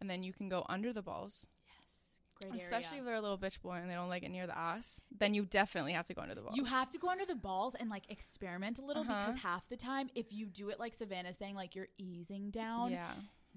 and then you can go under the balls. Yes. Great Especially if they're a little bitch boy and they don't like it near the ass, then you definitely have to go under the balls. You have to go under the balls and like experiment a little Uh-huh. because half the time, if you do it like Savannah's saying, like you're easing down, yeah.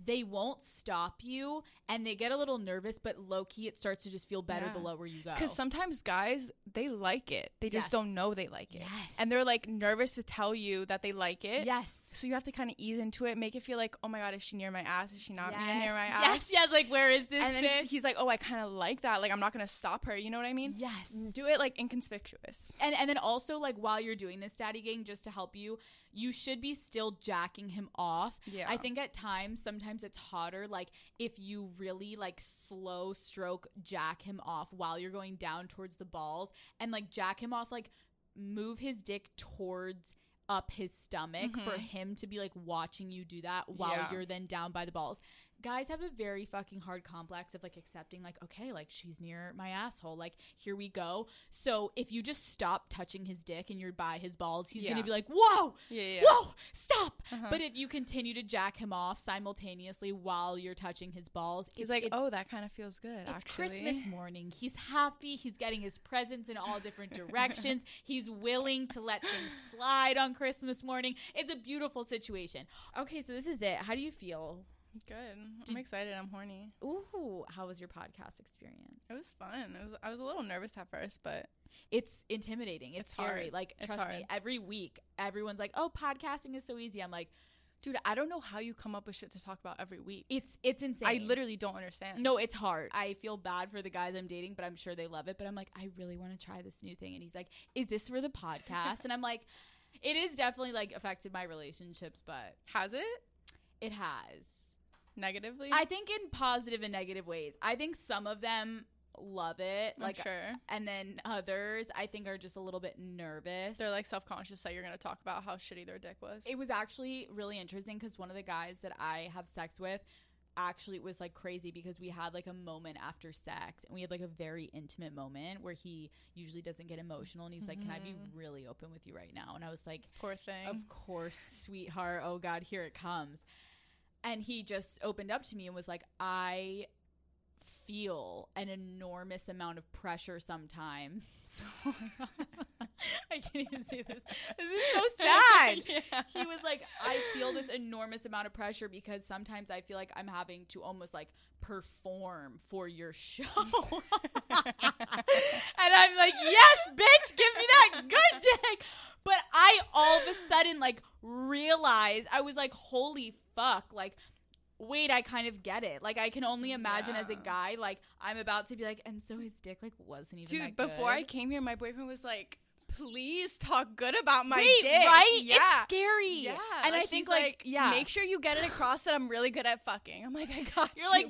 They won't stop you and they get a little nervous, but low key it starts to just feel better the lower you go. Because sometimes guys, they like it. They just Yes. don't know they like it. Yes. And they're like nervous to tell you that they like it. yes. So you have to kind of ease into it, make it feel like, oh my God, is she near my ass? Is she not yes. near my ass? Yes, yes, like where is this And then she- he's like, oh, I kind of like that. Like, I'm not going to stop her. You know what I mean? yes. Do it like inconspicuous. And and then also like while you're doing this daddy gang just to help you, you should be still jacking him off. Yeah. I think at times sometimes it's hotter like if you really like slow stroke jack him off while you're going down towards the balls and like jack him off like move his dick towards up his stomach for Mhm. him to be like watching you do that while Yeah. you're then down by the balls. Guys have a very fucking hard complex of like accepting like okay like she's near my asshole like here we go. So if you just stop touching his dick and you're by his balls, he's Yeah. going to be like, "Whoa! Yeah, yeah. Whoa! Stop!" Uh-huh. But if you continue to jack him off simultaneously while you're touching his balls, He's it's- like, oh, that kind of feels good. it's actually. Christmas morning. He's happy. He's getting his presents in all different directions. He's willing to let things slide on Christmas morning. It's a beautiful situation. Okay, so this is it. How do you feel? Good. Did- I'm excited. I'm horny. Ooh, how was your podcast experience? It was fun. It was. I was a little nervous at first, but It's intimidating. It's, It's scary. hard. Like, It's trust me, every week, everyone's like, "Oh, podcasting is so easy." I'm like, dude, I don't know how you come up with shit to talk about every week. "It's it's insane." I literally don't understand. No, it's hard. I feel bad for the guys I'm dating, but I'm sure they love it. But I'm like, I really want to try this new thing. And he's like, Is this for the podcast? and I'm like, It is definitely like affected my relationships, but Has it it has. Negatively? I think in positive and negative ways. I think some of them love it. I'm Like sure. and then others I think are just a little bit nervous. They're like self conscious that you're gonna talk about how shitty their dick was. it was actually really interesting because one of the guys that I have sex with actually was like crazy because we had like a moment after sex and we had like a very intimate moment where he usually doesn't get emotional and he was like, Can I be Mhm. really open with you right now? And I was like, Poor thing. Of course, sweetheart. Oh God, here it comes. And he just opened up to me and was like, I feel an enormous amount of pressure sometimes. So I can't even say this. This is so sad. Yeah. He was like, I feel this enormous amount of pressure because sometimes I feel like I'm having to almost like perform for your show. and I'm like, yes, bitch, give me that good dick. But I all of a sudden like realized I was like, holy fuck, like wait, I kind of get it. Like I can only imagine as a guy, like I'm about to be like, and so his dick like wasn't even Dude, before I came here, my boyfriend was like, "Please talk good about my Wait, dick." right? Yeah. It's scary. Yeah, and I think he's like, yeah, make sure you get it across that I'm really good at fucking. I'm like, I got You're you, like,